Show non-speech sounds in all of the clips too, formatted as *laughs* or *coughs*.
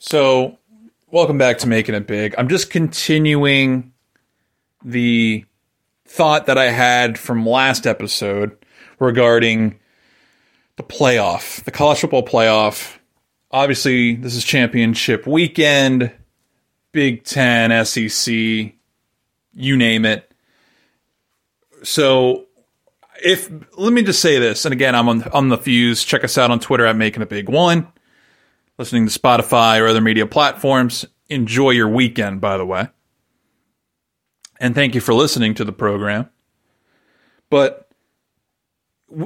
So, welcome back to Making It Big. I'm just continuing the thought that I had from last episode regarding the playoff, the college football playoff. Obviously, this is championship weekend, Big Ten, SEC, you name it. So, if let me just say this, and again, I'm on on the fuse. Check us out on Twitter at Making a Big One. Listening to Spotify or other media platforms. Enjoy your weekend, by the way. And thank you for listening to the program. But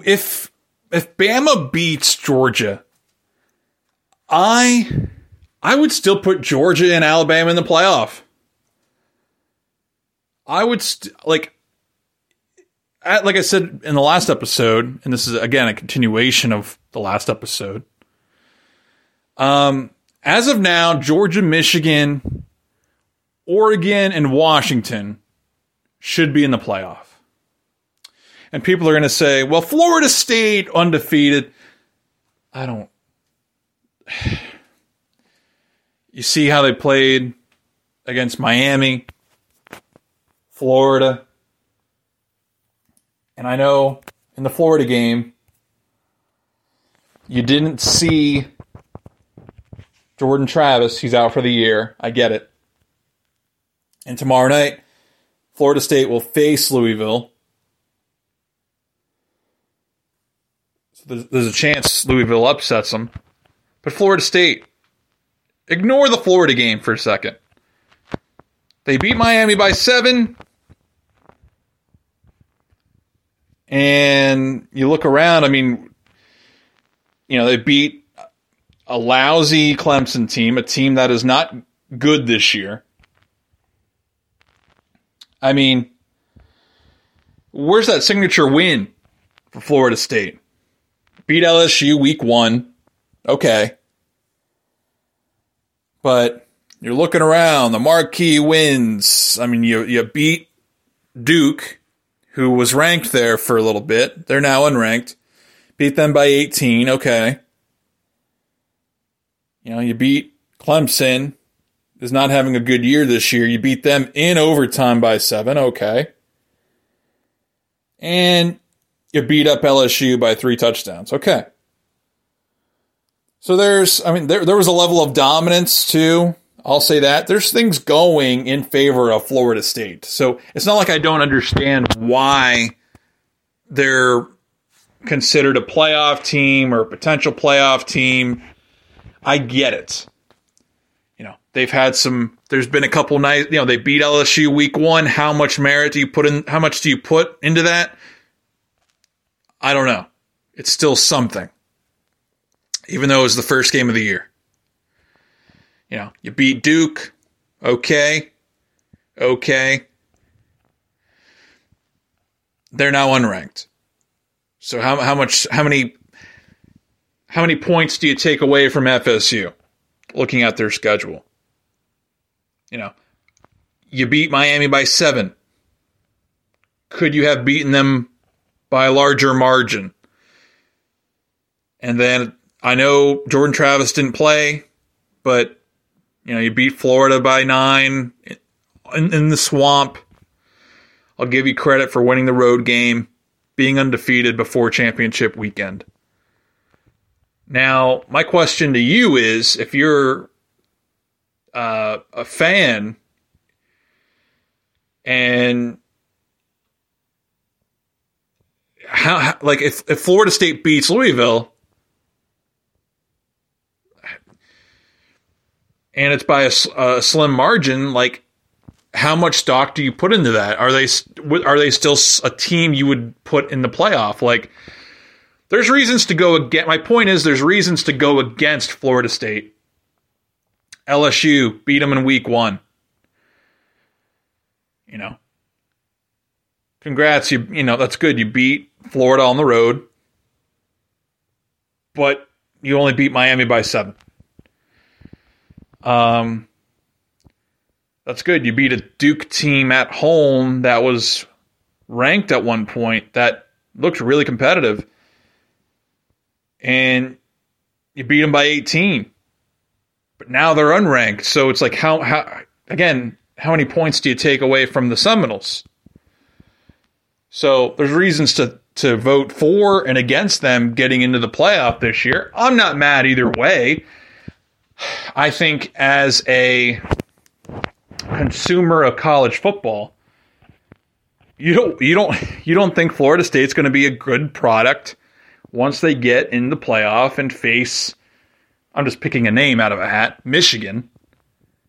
if if Bama beats Georgia, I I would still put Georgia and Alabama in the playoff. I would st- like like I said in the last episode, and this is again a continuation of the last episode. Um, as of now, Georgia, Michigan, Oregon, and Washington should be in the playoff. And people are going to say, well, Florida State undefeated. I don't. *sighs* You see how they played against Miami, Florida. And I know in the Florida game, you didn't see Jordan Travis. He's out for the year. I get it. And tomorrow night, Florida State will face Louisville. So there's, there's a chance Louisville upsets them. But Florida State, ignore the Florida game for a second. They beat Miami by seven. And you look around, I mean, you know, they beat a lousy Clemson team, a team that is not good this year. I mean, where's that signature win for Florida State? Beat LSU week one. Okay. But you're looking around, the marquee wins. I mean, you, you beat Duke who was ranked there for a little bit. They're now unranked. Beat them by 18. Okay. You know, you beat Clemson, is not having a good year this year. You beat them in overtime by seven. Okay. And you beat up LSU by three touchdowns. Okay. So there's, I mean, there, there was a level of dominance too. I'll say that. There's things going in favor of Florida State. So it's not like I don't understand why they're considered a playoff team or a potential playoff team. I get it. You know, they've had some there's been a couple nights, you know, they beat LSU week 1. How much merit do you put in how much do you put into that? I don't know. It's still something. Even though it was the first game of the year. You know, you beat Duke. Okay. Okay. They're now unranked. So how how much how many how many points do you take away from FSU looking at their schedule? You know, you beat Miami by 7. Could you have beaten them by a larger margin? And then I know Jordan Travis didn't play, but you know, you beat Florida by nine in, in, the swamp. I'll give you credit for winning the road game, being undefeated before championship weekend. Now, my question to you is if you're uh, a fan and how, like if, if Florida State beats Louisville, and it's by a, a, slim margin, like how much stock do you put into that? Are they are they still a team you would put in the playoff? Like there's reasons to go against. My point is, there's reasons to go against Florida State. LSU beat them in week one. You know, congrats. You you know that's good. You beat Florida on the road, but you only beat Miami by seven. Um, that's good. You beat a Duke team at home that was ranked at one point that looked really competitive, and you beat them by 18. But now they're unranked, so it's like how how again how many points do you take away from the Seminoles? So there's reasons to to vote for and against them getting into the playoff this year. I'm not mad either way. I think as a consumer of college football, you don't you don't you don't think Florida State's going to be a good product once they get in the playoff and face I'm just picking a name out of a hat, Michigan.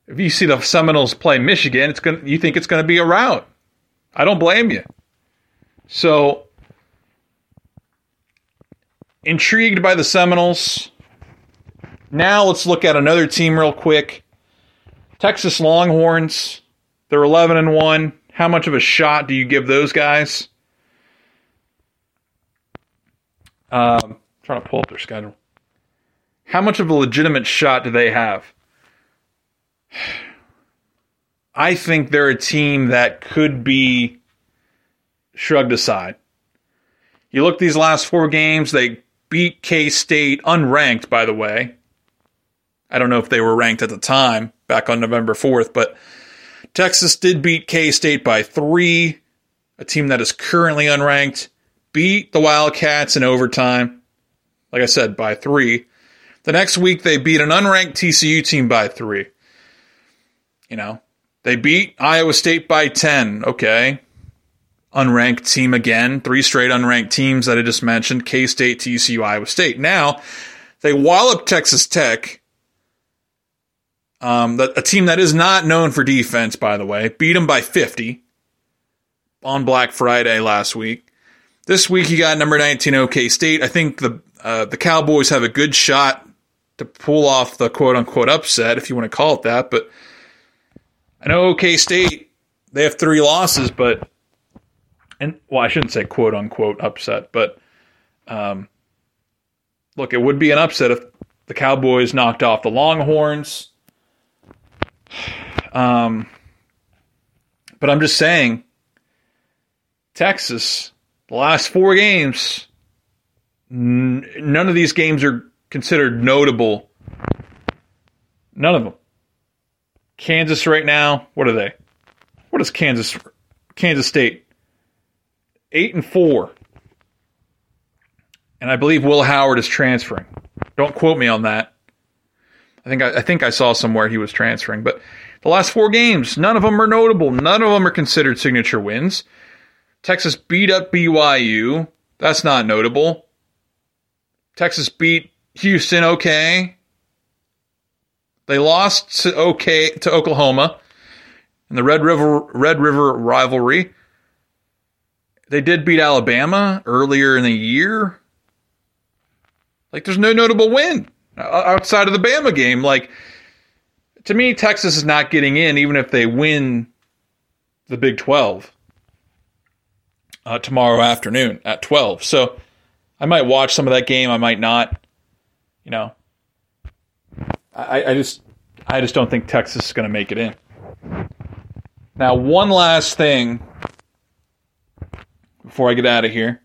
If you see the Seminoles play Michigan, it's going you think it's going to be a rout. I don't blame you. So intrigued by the Seminoles. Now let's look at another team real quick. Texas Longhorns. They're 11 and 1. How much of a shot do you give those guys? Um, trying to pull up their schedule. How much of a legitimate shot do they have? *sighs* I think they're a team that could be shrugged aside. You look these last four games, they beat K State, unranked, by the way. I don't know if they were ranked at the time, back on November 4th, but Texas did beat K State by three, a team that is currently unranked, beat the Wildcats in overtime, like I said, by three. The next week, they beat an unranked TCU team by three. You know, they beat Iowa State by 10. Okay unranked team again, three straight unranked teams that I just mentioned K State, TCU, Iowa State. Now, they wallop Texas Tech, um, a team that is not known for defense, by the way, beat them by 50 on Black Friday last week. This week, you got number 19 OK State. I think the uh, the Cowboys have a good shot to pull off the quote unquote upset, if you want to call it that. But I know OK State, they have three losses, but and well, I shouldn't say quote unquote upset, but um, look, it would be an upset if the Cowboys knocked off the Longhorns. *sighs* Um, but I'm just saying, Texas, last four games, n- none of these games are considered notable. None of them. Kansas right now, what are they? What is Kansas? Kansas State eight and four. And I believe Will Howard is transferring. Don't quote me on that. I think I, I think I saw somewhere he was transferring. But the last four games, none of them are notable. None of them are considered signature wins. Texas beat up BYU. That's not notable. Texas beat Houston. Okay. They lost to okay to Oklahoma in the Red River Red River rivalry. They did beat Alabama earlier in the year. Like, there's no notable win outside of the Bama game. Like, to me, Texas is not getting in, even if they win the Big 12 uh, tomorrow afternoon at 12. So I might watch some of that game. I might not. You know, I, I just, I just don't think Texas is going to make it in. Now, one last thing before I get out of here.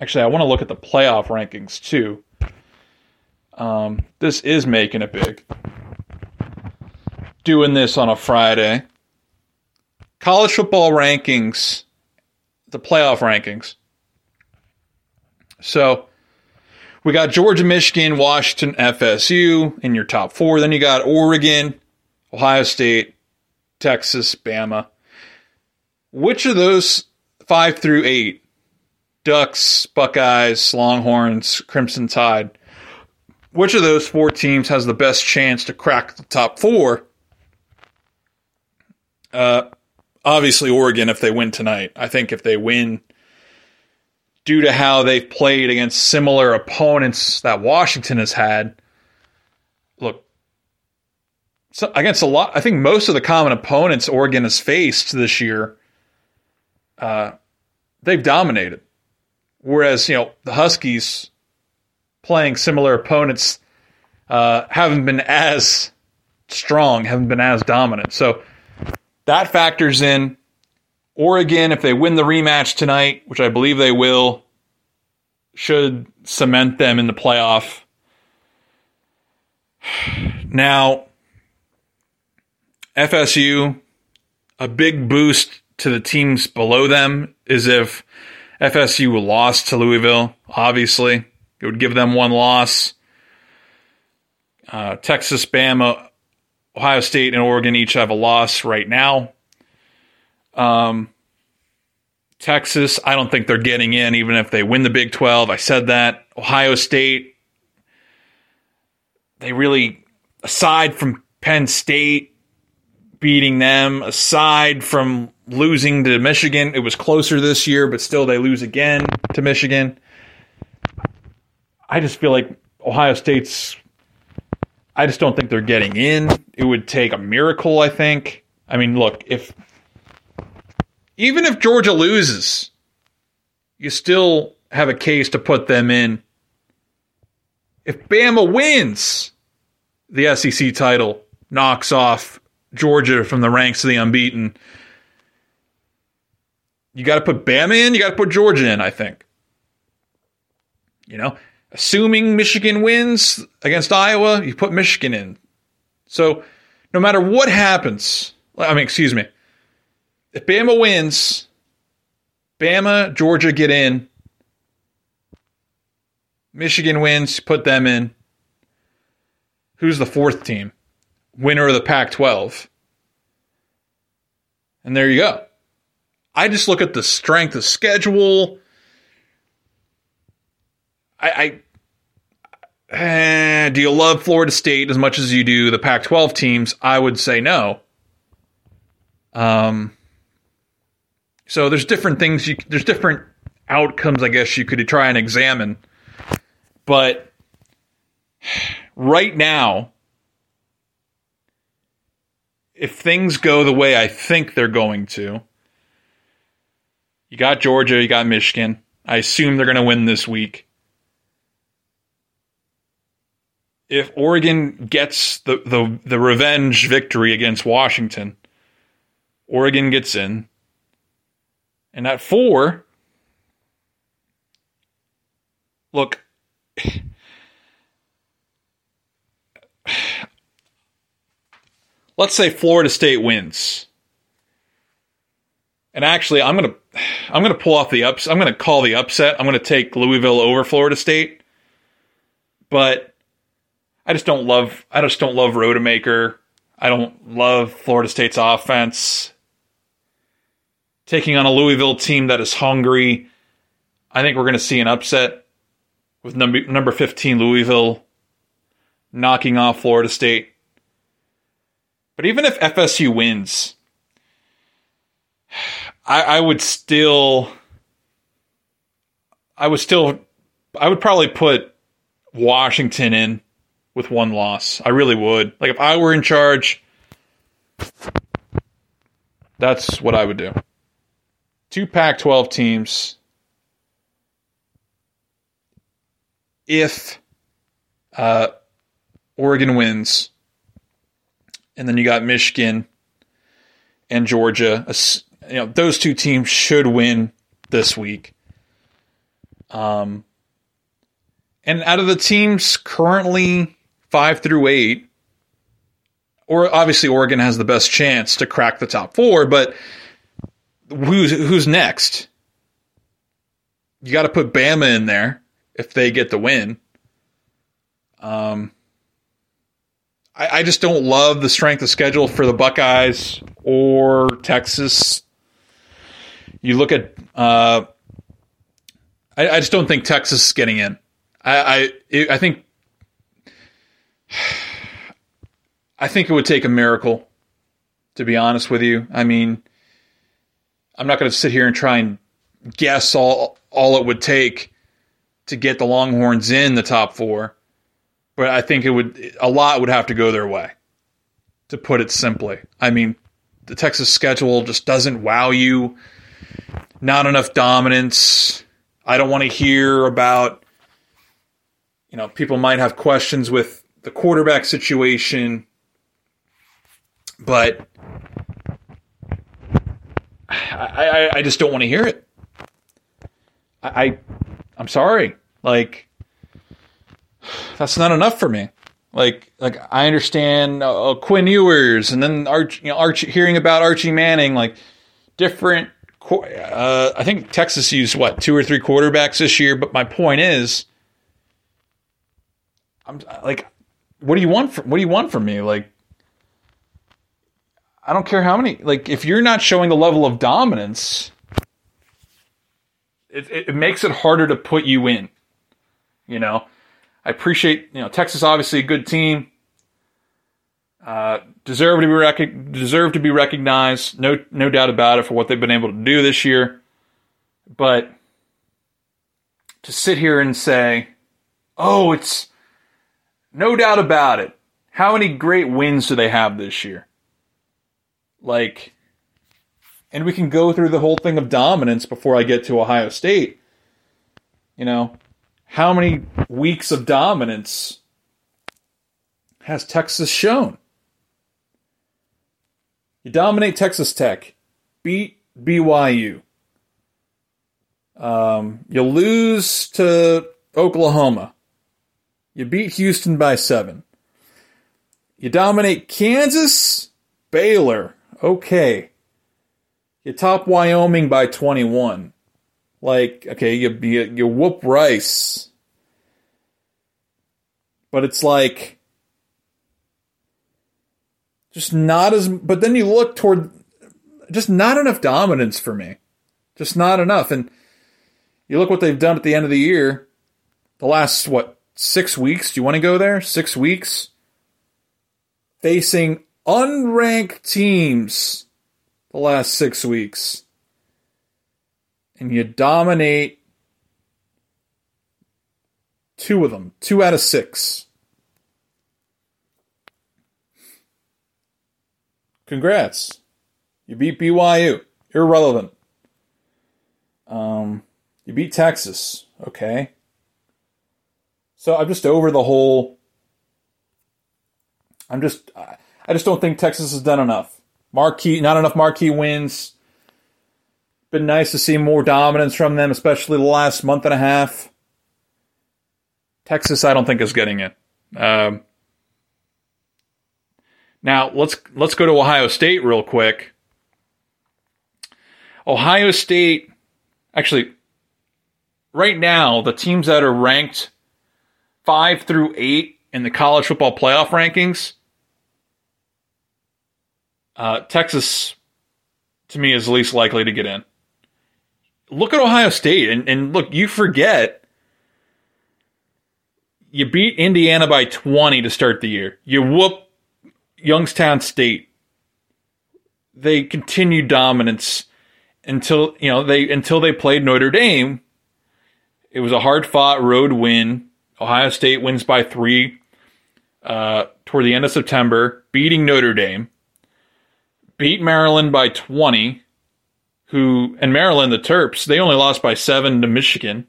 Actually, I want to look at the playoff rankings too. Um, this is making it big. Doing this on a Friday. College football rankings, the playoff rankings. So we got Georgia, Michigan, Washington, FSU in your top four. Then you got Oregon, Ohio State, Texas, Bama. Which of those five through eight Ducks, Buckeyes, Longhorns, Crimson Tide. Which of those four teams has the best chance to crack the top four? Uh, obviously, Oregon if they win tonight. I think if they win due to how they've played against similar opponents that Washington has had. Look, so against a lot, I think most of the common opponents Oregon has faced this year, uh, they've dominated. Whereas, you know, the Huskies playing similar opponents uh, haven't been as strong, haven't been as dominant. So that factors in. Oregon, if they win the rematch tonight, which I believe they will, should cement them in the playoff. *sighs* Now, FSU, a big boost to the teams below them is if FSU lost to Louisville, obviously. It would give them one loss. Uh, Texas, Bama, Ohio State, and Oregon each have a loss right now. Um, Texas, I don't think they're getting in, even if they win the Big 12. I said that. Ohio State, they really, aside from Penn State beating them, aside from losing to Michigan, it was closer this year, but still they lose again to Michigan. I just feel like Ohio State's. I just don't think they're getting in. It would take a miracle, I think. I mean, look, if even if Georgia loses, you still have a case to put them in. If Bama wins the SEC title, knocks off Georgia from the ranks of the unbeaten, you got to put Bama in, you got to put Georgia in, I think. You know, assuming Michigan wins against Iowa, you put Michigan in. So no matter what happens, I mean, excuse me, if Bama wins, Bama, Georgia get in. Michigan wins, put them in. Who's the fourth team? Winner of the Pac 12. And there you go. I just look at the strength of schedule. I, I eh, do you love Florida State as much as you do the Pac 12 teams? I would say no. Um, so there's different things you there's different outcomes I guess you could try and examine. But right now if things go the way I think they're going to, you got Georgia, you got Michigan. I assume they're going to win this week. If Oregon gets the, the, the revenge victory against Washington, Oregon gets in. And at four, look, *sighs* let's say Florida State wins. And actually, I'm gonna I'm gonna pull off the ups. I'm gonna call the upset. I'm gonna take Louisville over Florida State. But I just don't love I just don't love Rodemaker. I don't love Florida State's offense taking on a Louisville team that is hungry. I think we're going to see an upset with number number 15 Louisville knocking off Florida State. But even if FSU wins, I, I would still I would still I would probably put Washington in with one loss. I really would. Like if I were in charge, that's what I would do two Pac 12 teams. If uh, Oregon wins, and then you got Michigan and Georgia, you know, those two teams should win this week. Um, and out of the teams currently five through eight, or obviously Oregon has the best chance to crack the top four, but who's who's next? You got to put Bama in there if they get the win. Um, I, I just don't love the strength of schedule for the Buckeyes or Texas. You look at, uh, I, I just don't think Texas is getting in. I, I, I think, I think it would take a miracle, to be honest with you. I mean, I'm not going to sit here and try and guess all all it would take to get the Longhorns in the top four, but I think it would a lot would have to go their way. To put it simply, I mean, the Texas schedule just doesn't wow you. Not enough dominance. I don't want to hear about. You know, people might have questions with the quarterback situation, but I, I, I just don't want to hear it. I, I I'm sorry. Like that's not enough for me. Like like I understand uh, uh Quinn Ewers and then Arch, you know, Archie hearing about Archie Manning like different. Uh, I think Texas used what two or three quarterbacks this year. But my point is, I'm like, what do you want? From, what do you want from me? Like, I don't care how many. Like, if you're not showing the level of dominance it, it makes it harder to put you in. You know, I appreciate you know Texas obviously a good team. Uh, deserve to be rec- deserve to be recognized. No no doubt about it for what they've been able to do this year. But to sit here and say, "Oh, it's no doubt about it." How many great wins do they have this year? Like and we can go through the whole thing of dominance before I get to Ohio State. You know, how many weeks of dominance has Texas shown? You dominate Texas Tech, beat BYU. Um, you lose to Oklahoma. You beat Houston by seven. You dominate Kansas, Baylor. Okay. You top Wyoming by 21. Like, okay, you, you, you whoop Rice. But it's like, just not as, but then you look toward, just not enough dominance for me. Just not enough. And you look what they've done at the end of the year. The last, what, six weeks? Do you want to go there? Six weeks? Facing unranked teams the last six weeks and you dominate two of them, two out of six. Congrats. You beat BYU. Irrelevant. Um, you beat Texas. Okay. So I'm just over the whole. I'm just. I just don't think Texas has done enough. Marquee, not enough marquee wins. Been nice to see more dominance from them, especially the last month and a half. Texas, I don't think is getting it. Um, now let's let's go to Ohio State real quick. Ohio State, actually, right now the teams that are ranked five through eight in the college football playoff rankings uh, Texas, to me, is least likely to get in. Look at Ohio State, and, and look, you forget you beat Indiana by 20 to start the year. You whoop Youngstown State. They continued dominance until you know they until they played Notre Dame. It was a hard fought road win. Ohio State wins by three uh, toward the end of September, beating Notre Dame beat Maryland by 20, who, and Maryland, the Terps, they only lost by seven to Michigan.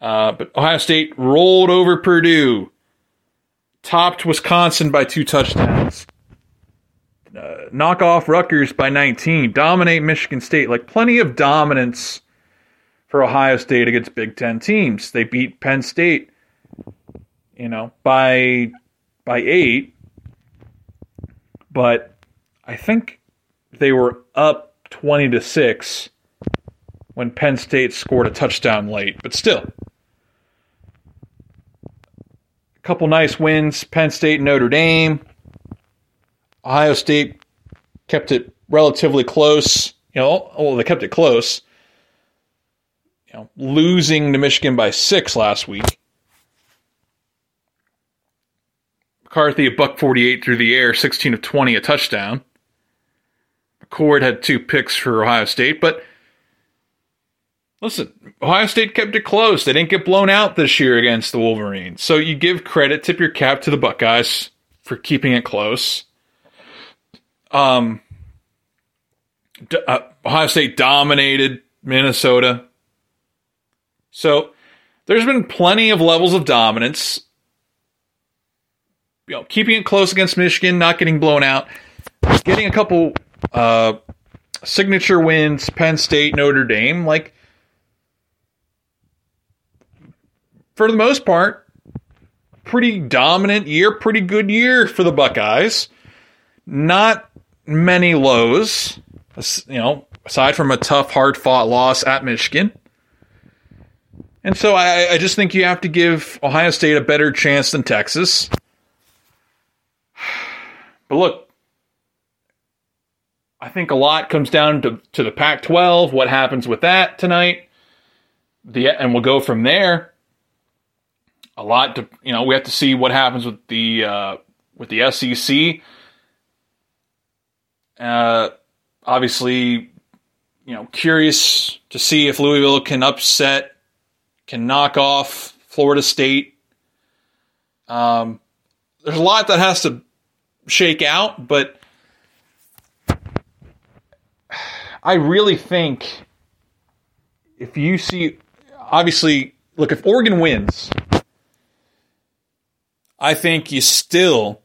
Uh, but Ohio State rolled over Purdue, topped Wisconsin by two touchdowns, uh, knock off Rutgers by 19, dominate Michigan State. Like plenty of dominance for Ohio State against Big Ten teams. They beat Penn State, you know, by by eight but I think they were up 20 to 6 when Penn State scored a touchdown late, but still. A couple nice wins, Penn State Notre Dame. Ohio State kept it relatively close. You know, well, they kept it close. You know, losing to Michigan by 6 last week. McCarthy a buck 48 through the air, 16 of 20, a touchdown. McCord had two picks for Ohio State, but listen, Ohio State kept it close. They didn't get blown out this year against the Wolverines. So you give credit, tip your cap to the Buckeyes for keeping it close. Um, uh, Ohio State dominated Minnesota. So there's been plenty of levels of dominance. You know, keeping it close against Michigan, not getting blown out, getting a couple uh, signature wins, Penn State, Notre Dame, like for the most part, pretty dominant year, pretty good year for the Buckeyes. Not many lows, you know, aside from a tough, hard fought loss at Michigan. And so I, I, just think you have to give Ohio State a better chance than Texas. *sighs* But look, I think a lot comes down to, to the Pac 12, what happens with that tonight. The, and we'll go from there. A lot to, you know, we have to see what happens with the, uh, with the SEC. Uh, obviously, you know, curious to see if Louisville can upset, can knock off Florida State. Um, there's a lot that has to shake out, but I really think if you see, obviously, look, if Oregon wins, I think you still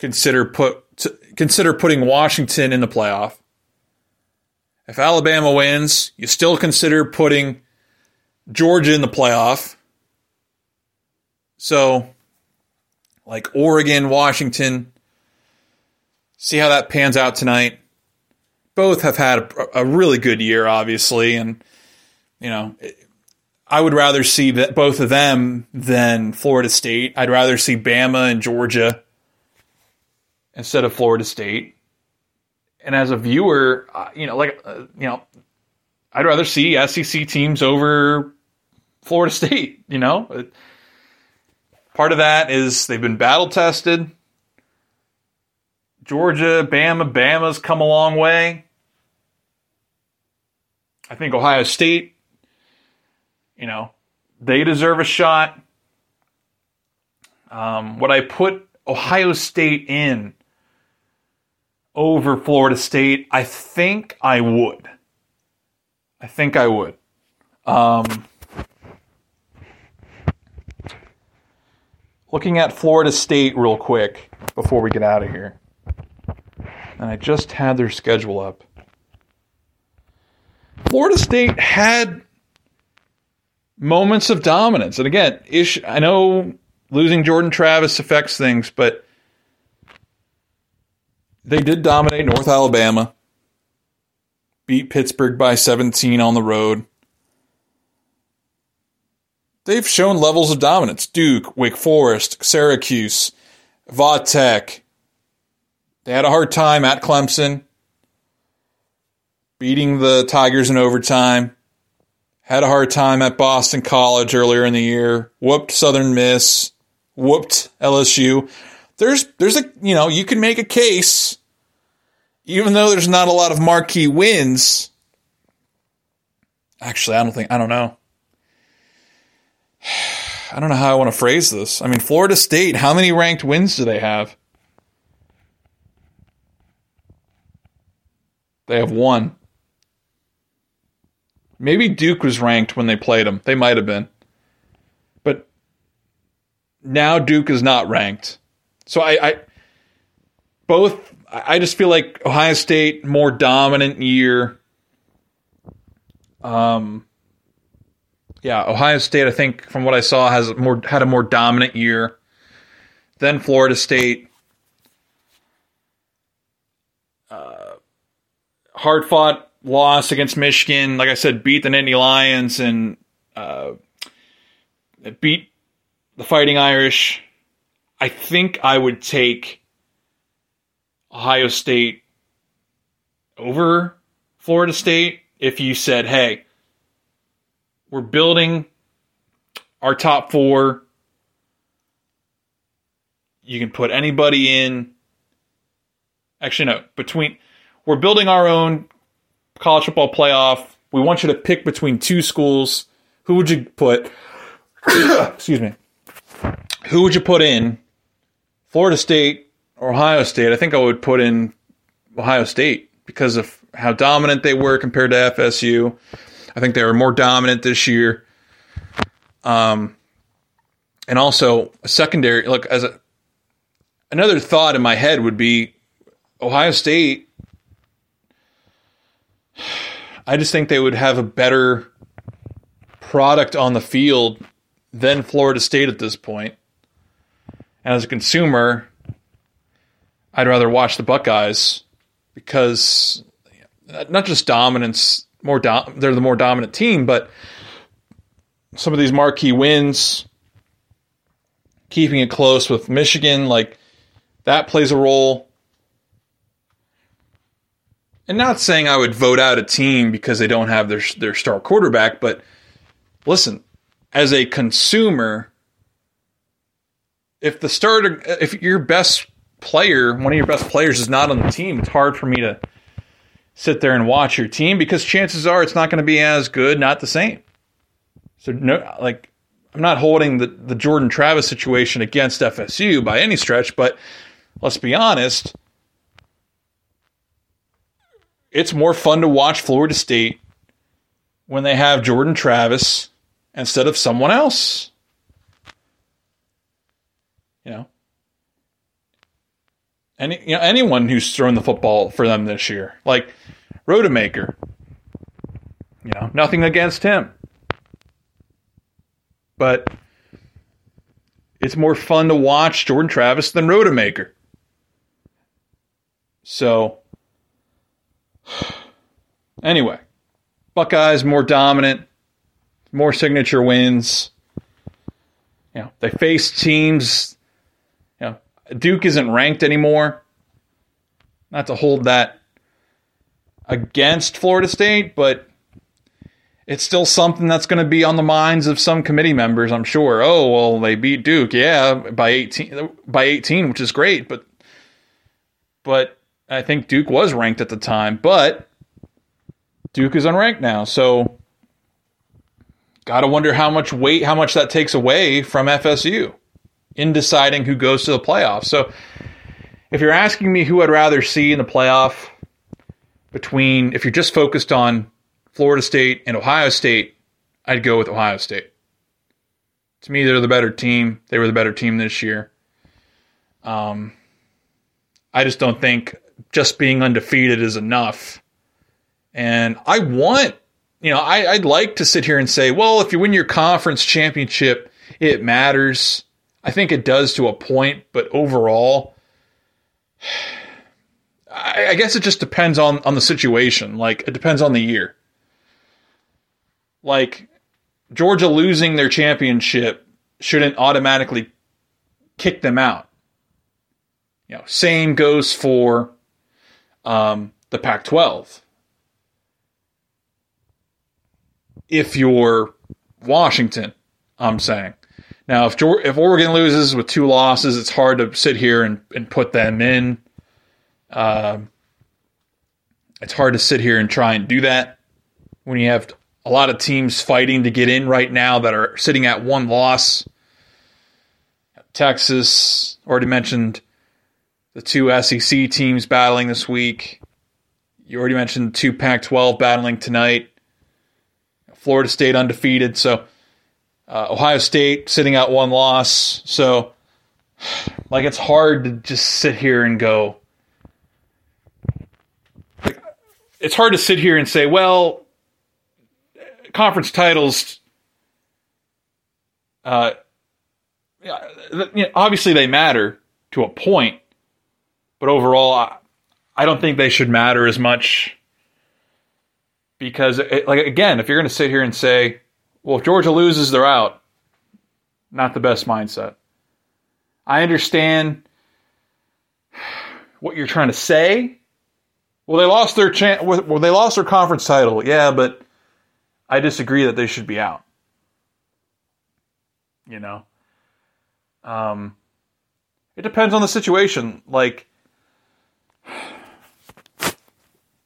consider put consider putting Washington in the playoff. If Alabama wins, you still consider putting Georgia in the playoff. So, like Oregon, Washington, see how that pans out tonight. Both have had a, a really good year, obviously, and you know, I would rather see both of them than Florida State. I'd rather see Bama and Georgia instead of Florida State. And as a viewer, uh, you know, like uh, you know, I'd rather see SEC teams over Florida State. *laughs* You know, part of that is they've been battle tested. Georgia, Bama, Bama's come a long way. I think Ohio State, you know, they deserve a shot. Um, what I put Ohio State in over Florida State? I think I would. I think I would. Um, looking at Florida State real quick before we get out of here. And I just had their schedule up. Florida State had moments of dominance. And again, ish, I know losing Jordan Travis affects things, but they did dominate North Alabama, beat Pittsburgh by 17 on the road. They've shown levels of dominance. Duke, Wake Forest, Syracuse, Vatech. They had a hard time at Clemson, beating the Tigers in overtime. Had a hard time at Boston College earlier in the year. Whooped Southern Miss. Whooped LSU there's there's a you know you can make a case, even though there's not a lot of marquee wins. Actually, I don't think I don't know. *sighs* I don't know how I want to phrase this. I mean, Florida State, how many ranked wins do they have? They have one. Maybe Duke was ranked when they played them. They might have been. But now Duke is not ranked. So I, I both I just feel like Ohio State more dominant year. Um, yeah, Ohio State I think from what I saw has more had a more dominant year than Florida State. Uh, hard fought loss against Michigan. Like I said, beat the Nittany Lions and uh, beat the Fighting Irish. I think I would take Ohio State over Florida State if you said, hey, we're building our top four. You can put anybody in. Actually, no, between we're building our own college football playoff we want you to pick between two schools. Who would you put? *coughs* excuse me. Who would you put in? Florida State or Ohio State? I think I would put in Ohio State because of how dominant they were compared to FSU. I think they were more dominant this year. Um, and also a secondary look as a another thought in my head would be Ohio State. I just think they would have a better product on the field than Florida State at this point. And as a consumer, I'd rather watch the Buckeyes because not just dominance, more dom- they're the more dominant team, but some of these marquee wins, keeping it close with Michigan, like that plays a role. And not saying I would vote out a team because they don't have their their star quarterback, but listen, as a consumer, if the starter, if your best player, one of your best players, is not on the team, it's hard for me to sit there and watch your team because chances are it's not going to be as good, not the same. So no, like I'm not holding the the Jordan Travis situation against FSU by any stretch, but let's be honest, it's more fun to watch Florida State when they have Jordan Travis instead of someone else. You know, any you know anyone who's thrown the football for them this year, like Rodemaker. You know, nothing against him, but it's more fun to watch Jordan Travis than Rodemaker. So, *sighs* anyway, Buckeyes more dominant, more signature wins. You know, they face teams. Duke isn't ranked anymore. Not to hold that against Florida State, but it's still something that's going to be on the minds of some committee members, I'm sure. Oh, well, they beat Duke, yeah, by 18 by 18, which is great, but but I think Duke was ranked at the time, but Duke is unranked now. So got to wonder how much weight, how much that takes away from FSU in deciding who goes to the playoffs. So if you're asking me who I'd rather see in the playoff between, if you're just focused on Florida State and Ohio State, I'd go with Ohio State. To me, they're the better team. They were the better team this year. Um, I just don't think just being undefeated is enough. And I want, you know, I, I'd like to sit here and say, well, if you win your conference championship, it matters. I think it does to a point, but overall, I, I guess it just depends on on the situation. Like it depends on the year. Like Georgia losing their championship shouldn't automatically kick them out. You know, same goes for um, the Pac 12. If you're Washington, I'm saying. Now, if, if Oregon loses with two losses, it's hard to sit here and, and put them in. Uh, it's hard to sit here and try and do that when you have a lot of teams fighting to get in right now that are sitting at one loss. Texas, already mentioned the two SEC teams battling this week. You already mentioned two Pac 12 battling tonight. Florida State undefeated. So uh, Ohio State sitting out one loss. So, like, it's hard to just sit here and go. Like, it's hard to sit here and say, well, conference titles. Uh, obviously, they matter to a point, but overall, I, I don't think they should matter as much because, it, like again, if you're going to sit here and say, "Well, if Georgia loses, they're out," not the best mindset. I understand what you're trying to say. Well, they lost their chance. Well, they lost their conference title. Yeah, but I disagree that they should be out. You know, um, it depends on the situation. Like,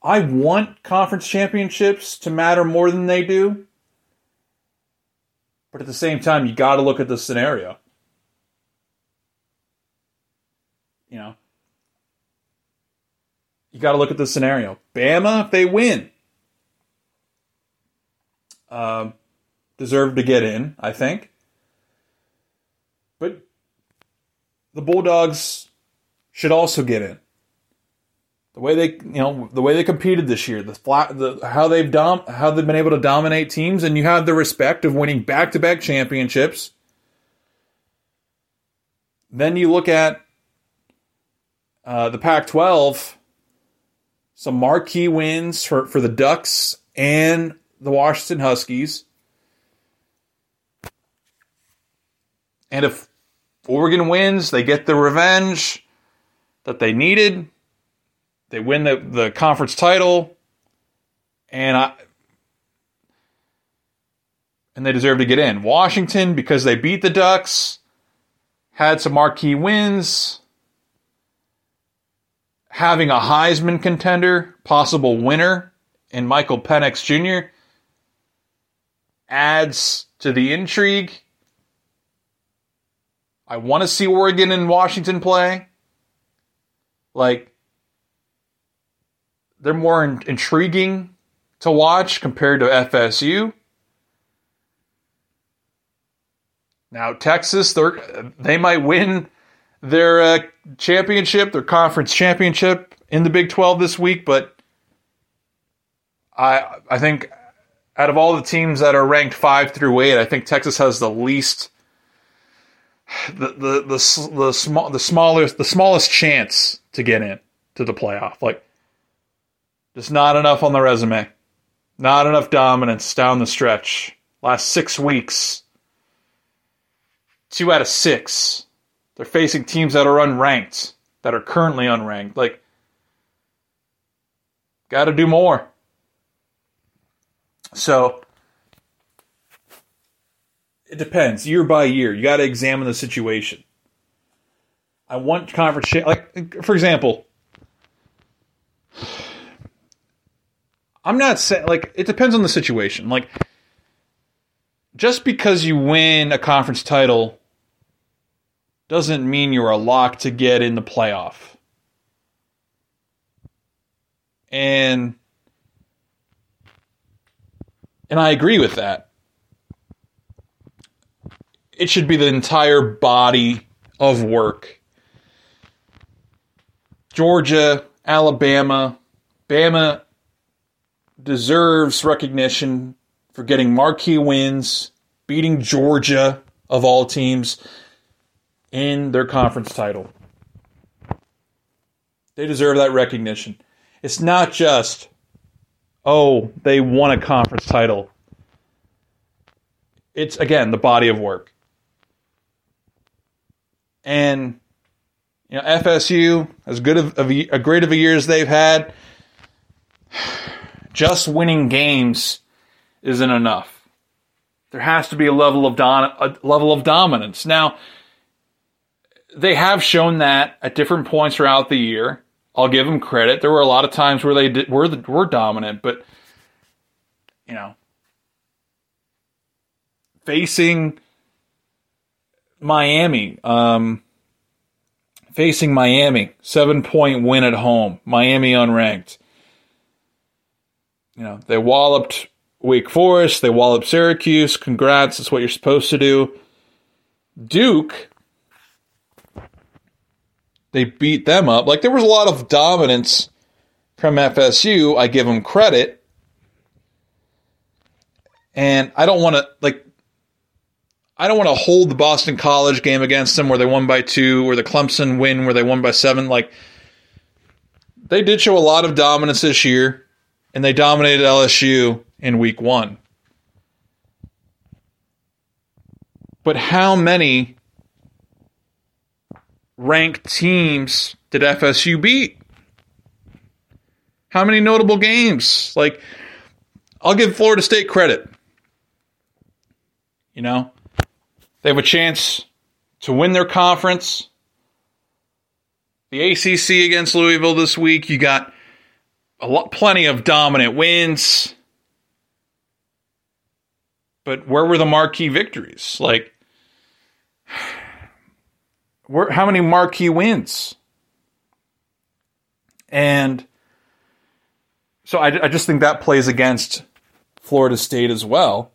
I want conference championships to matter more than they do. But at the same time, you got to look at the scenario. You know, you got to look at the scenario. Bama, if they win, uh, deserve to get in, I think. But the Bulldogs should also get in. The way they, you know, the way they competed this year, the flat, the how they've dom, how they've been able to dominate teams, and you have the respect of winning back-to-back championships. Then you look at uh, the Pac-12, some marquee wins for for the Ducks and the Washington Huskies. And if Oregon wins, they get the revenge that they needed. They win the, the conference title. And I and they deserve to get in. Washington, because they beat the Ducks, had some marquee wins. Having a Heisman contender, possible winner in Michael Penix Jr. adds to the intrigue. I want to see Oregon and Washington play. Like, they're more in- intriguing to watch compared to FSU. Now, Texas, they they might win their uh, championship, their conference championship in the Big 12 this week, but I I think out of all the teams that are ranked 5 through 8, I think Texas has the least the the the the small the smallest the smallest chance to get in to the playoff. Like just not enough on the resume. Not enough dominance down the stretch. Last 6 weeks. 2 out of 6. They're facing teams that are unranked, that are currently unranked. Like got to do more. So it depends year by year. You got to examine the situation. I want conference like for example. I'm not saying like it depends on the situation. Like just because you win a conference title doesn't mean you're a lock to get in the playoff. And and I agree with that it should be the entire body of work. Georgia, Alabama, Bama deserves recognition for getting marquee wins, beating Georgia of all teams in their conference title. They deserve that recognition. It's not just, oh, they won a conference title. It's, again, the body of work. And you know, FSU, as good of, a, a great of a year as they've had, just winning games isn't enough. There has to be a level of don, a level of dominance. Now, they have shown that at different points throughout the year. I'll give them credit. There were a lot of times where they did, were were dominant, but you know, facing Miami, um, facing Miami, seven point win at home. Miami unranked. You know, they walloped Wake Forest, they walloped Syracuse. Congrats, that's what you're supposed to do. Duke, they beat them up. Like, there was a lot of dominance from FSU. I give them credit. And I don't want to, like, I don't want to hold the Boston College game against them where they won by two, or the Clemson win where they won by seven. Like they did show a lot of dominance this year, and they dominated LSU in week one. But how many ranked teams did FSU beat? How many notable games? Like, I'll give Florida State credit. You know, they have a chance to win their conference. The ACC against Louisville this week. You got a lot, plenty of dominant wins. But where were the marquee victories? Like, where, how many marquee wins? And so I, I just think that plays against Florida State as well.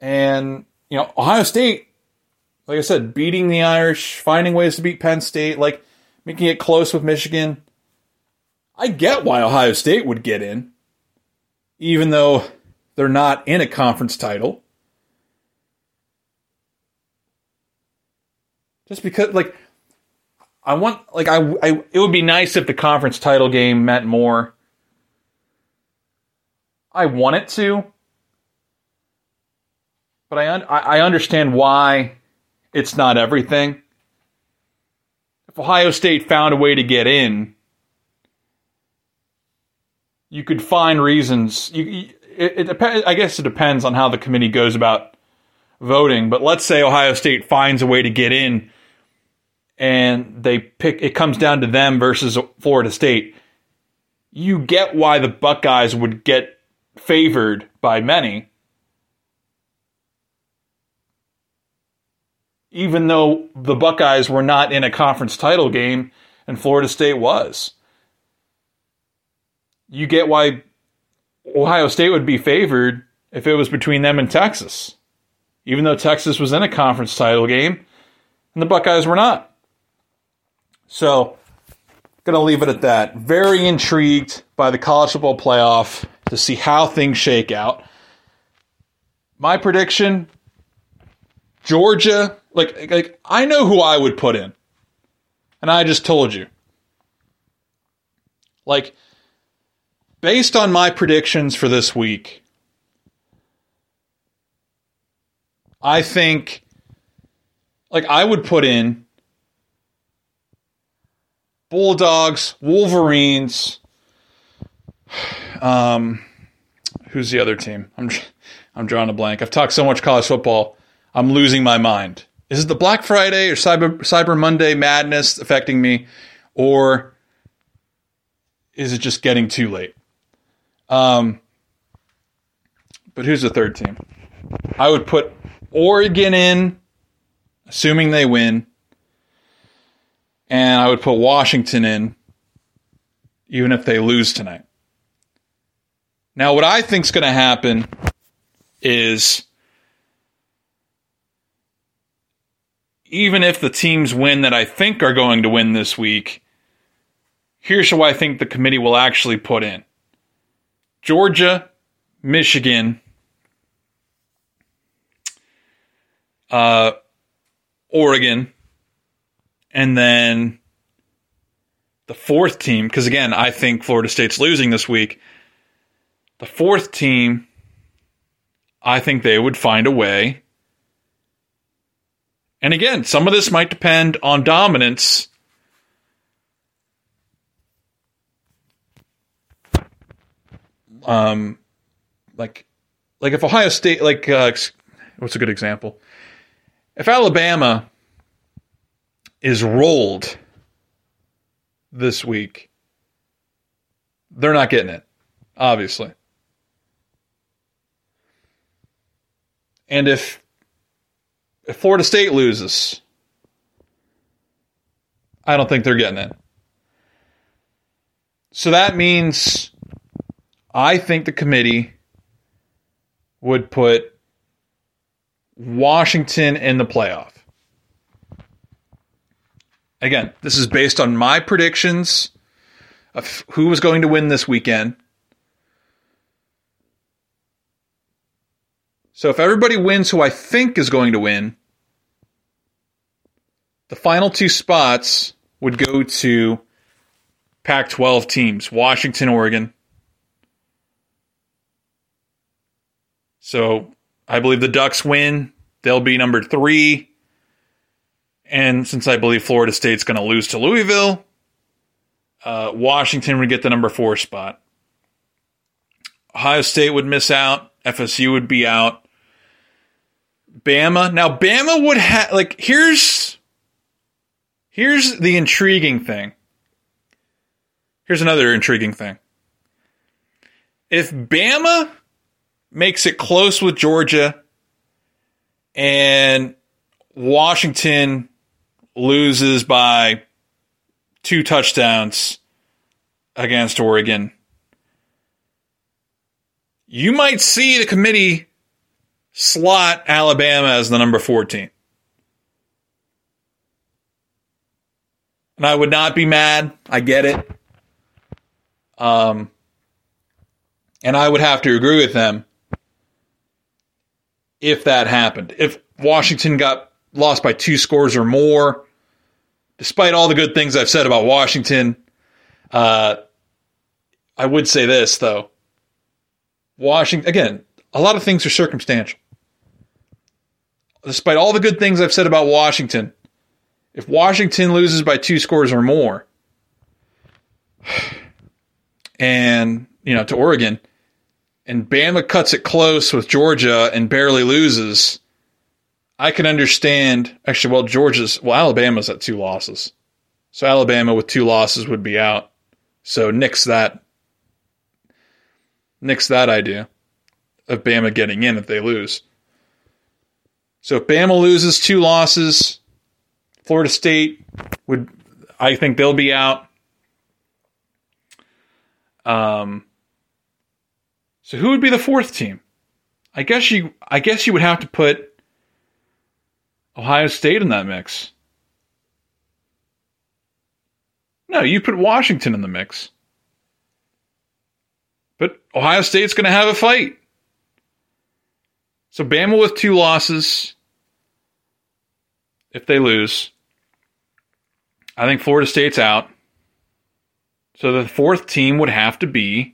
And, you know, Ohio State, like I said, beating the Irish, finding ways to beat Penn State, like making it close with Michigan. I get why Ohio State would get in, even though they're not in a conference title. Just because, like, I want, like, I, I, it would be nice if the conference title game meant more. I want it to, but I, un- I understand why it's not everything. If Ohio State found a way to get in, you could find reasons. You, it, it. I guess it depends on how the committee goes about voting. But let's say Ohio State finds a way to get in, and they pick. It comes down to them versus Florida State. You get why the Buckeyes would get favored by many, even though the Buckeyes were not in a conference title game and Florida State was. You get why Ohio State would be favored if it was between them and Texas, even though Texas was in a conference title game and the Buckeyes were not. So, going to leave it at that. Very intrigued by the college football playoff to see how things shake out. My prediction Georgia, like, like I know who I would put in. And I just told you. Like, based on my predictions for this week, I think like I would put in Bulldogs, Wolverines, um who's the other team? I'm I'm drawing a blank. I've talked so much college football, I'm losing my mind. Is it the Black Friday or Cyber Cyber Monday madness affecting me or is it just getting too late? Um, but who's the third team? I would put Oregon in, assuming they win, and I would put Washington in, even if they lose tonight. Now, what I think is going to happen is even if the teams win that I think are going to win this week, here's who I think the committee will actually put in. Georgia, Michigan, uh, Oregon, and then the fourth team, because again, I think Florida State's losing this week. The fourth team, I think they would find a way. And again, some of this might depend on dominance um, like like if Ohio State, like uh, what's a good example? If Alabama is rolled this week, they're not getting it, obviously. And if if Florida State loses, I don't think they're getting it. So that means I think the committee would put Washington in the playoff. Again, this is based on my predictions of who was going to win this weekend. So if everybody wins who I think is going to win, the final two spots would go to Pac 12 teams Washington, Oregon, So I believe the Ducks win. They'll be number three. And since I believe Florida State's going to lose to Louisville, uh, Washington would get the number four spot. Ohio State would miss out. FSU would be out. Bama. Now, Bama would have, like, here's, here's the intriguing thing. here's another intriguing thing. If Bama makes it close with Georgia and Washington loses by two touchdowns against Oregon, you might see the committee slot Alabama as the number 14. And I would not be mad. I get it. Um, and I would have to agree with them if that happened. If Washington got lost by two scores or more, despite all the good things I've said about Washington, uh, I would say this though. Washington again, a lot of things are circumstantial. Despite all the good things I've said about Washington, if Washington loses by two scores or more, *sighs* and you know to Oregon, and Bama cuts it close with Georgia and barely loses, I can understand. Actually, well, Georgia's well, Alabama's at two losses, so Alabama with two losses would be out. So nix that. Nix that idea of Bama getting in if they lose. So if Bama loses two losses, Florida State would, I think they'll be out. Um. So who would be the fourth team? I guess you, I guess you would have to put Ohio State in that mix. No, you put Washington in the mix. But Ohio State's going to have a fight. So Bama with two losses, if they lose, I think Florida State's out. So the fourth team would have to be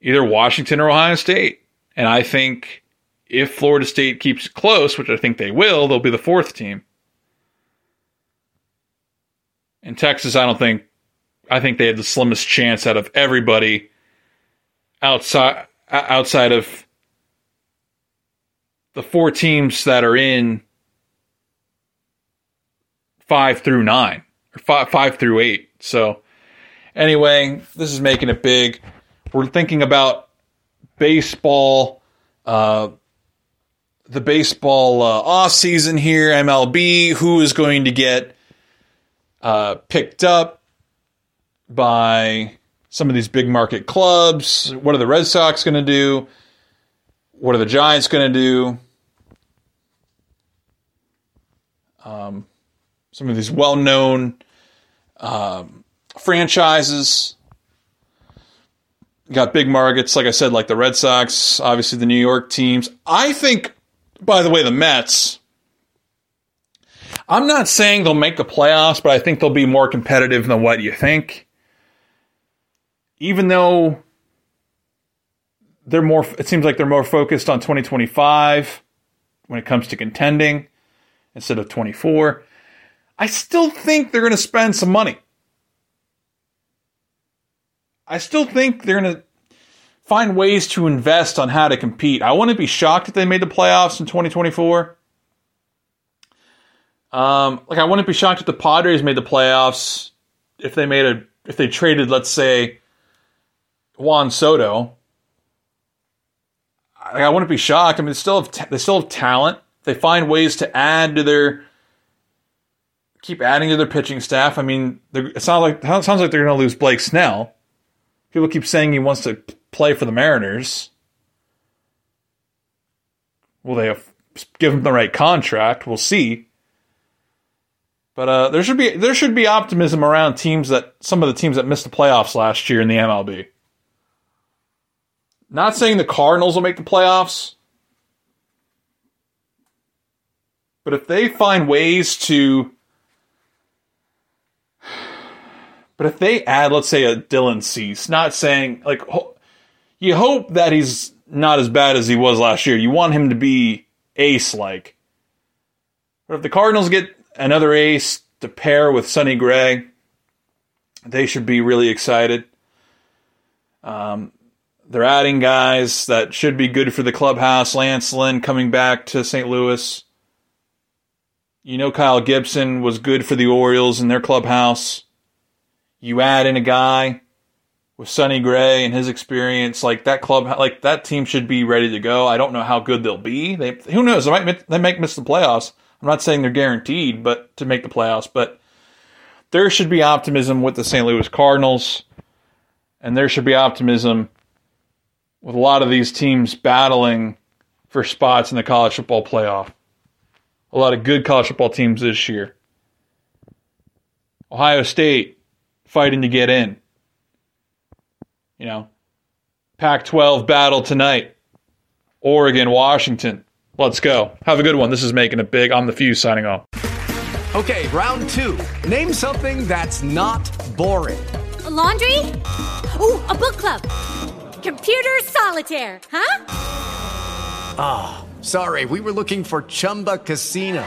either Washington or Ohio State. And I think if Florida State keeps it close, which I think they will, they'll be the fourth team. In Texas, I don't think I think they had the slimmest chance out of everybody outside outside of the four teams that are in five through nine or five five through eight. So anyway, this is making it big. We're thinking about baseball, uh, the baseball uh, off season here, MLB. Who is going to get uh, picked up by some of these big market clubs? What are the Red Sox going to do? What are the Giants going to do? Um, some of these well known um, franchises. Got big markets, like I said, like the Red Sox, obviously the New York teams. I think, by the way, the Mets. I'm not saying they'll make the playoffs, but I think they'll be more competitive than what you think. Even though they're more, it seems like they're more focused on 2025 when it comes to contending instead of 24. I still think they're going to spend some money. I still think they're going to find ways to invest on how to compete. I wouldn't be shocked if they made the playoffs in 2024. Um, like I wouldn't be shocked if the Padres made the playoffs if they made a if they traded, let's say, Juan Soto. I, I wouldn't be shocked. I mean, they still have t- they still have talent. They find ways to add to their keep adding to their pitching staff. I mean, it sounds like it sounds like they're going to lose Blake Snell. People keep saying he wants to play for the Mariners. Will they have give him the right contract? We'll see. But uh, there should be there should be optimism around teams that some of the teams that missed the playoffs last year in the MLB. Not saying the Cardinals will make the playoffs, but if they find ways to but if they add, let's say, a Dylan Cease, not saying like you hope that he's not as bad as he was last year. You want him to be ace like. But if the Cardinals get another ace to pair with Sonny Gray, they should be really excited. Um, they're adding guys that should be good for the clubhouse. Lance Lynn coming back to St. Louis. You know, Kyle Gibson was good for the Orioles in their clubhouse. You add in a guy with Sonny Gray and his experience, like that club, like that team should be ready to go. I don't know how good they'll be. They, who knows? They might they might miss the playoffs. I'm not saying they're guaranteed, but to make the playoffs, but there should be optimism with the St. Louis Cardinals, and there should be optimism with a lot of these teams battling for spots in the college football playoff. A lot of good college football teams this year. Ohio State fighting to get in. You know, Pac 12 battle tonight. Oregon, Washington. Let's go. Have a good one. This is Making It Big. I'm the Fuse signing off. Okay, round two. Name something that's not boring. A laundry? Ooh, a book club. Computer solitaire, huh? Ah, oh, sorry, we were looking for Chumba Casino.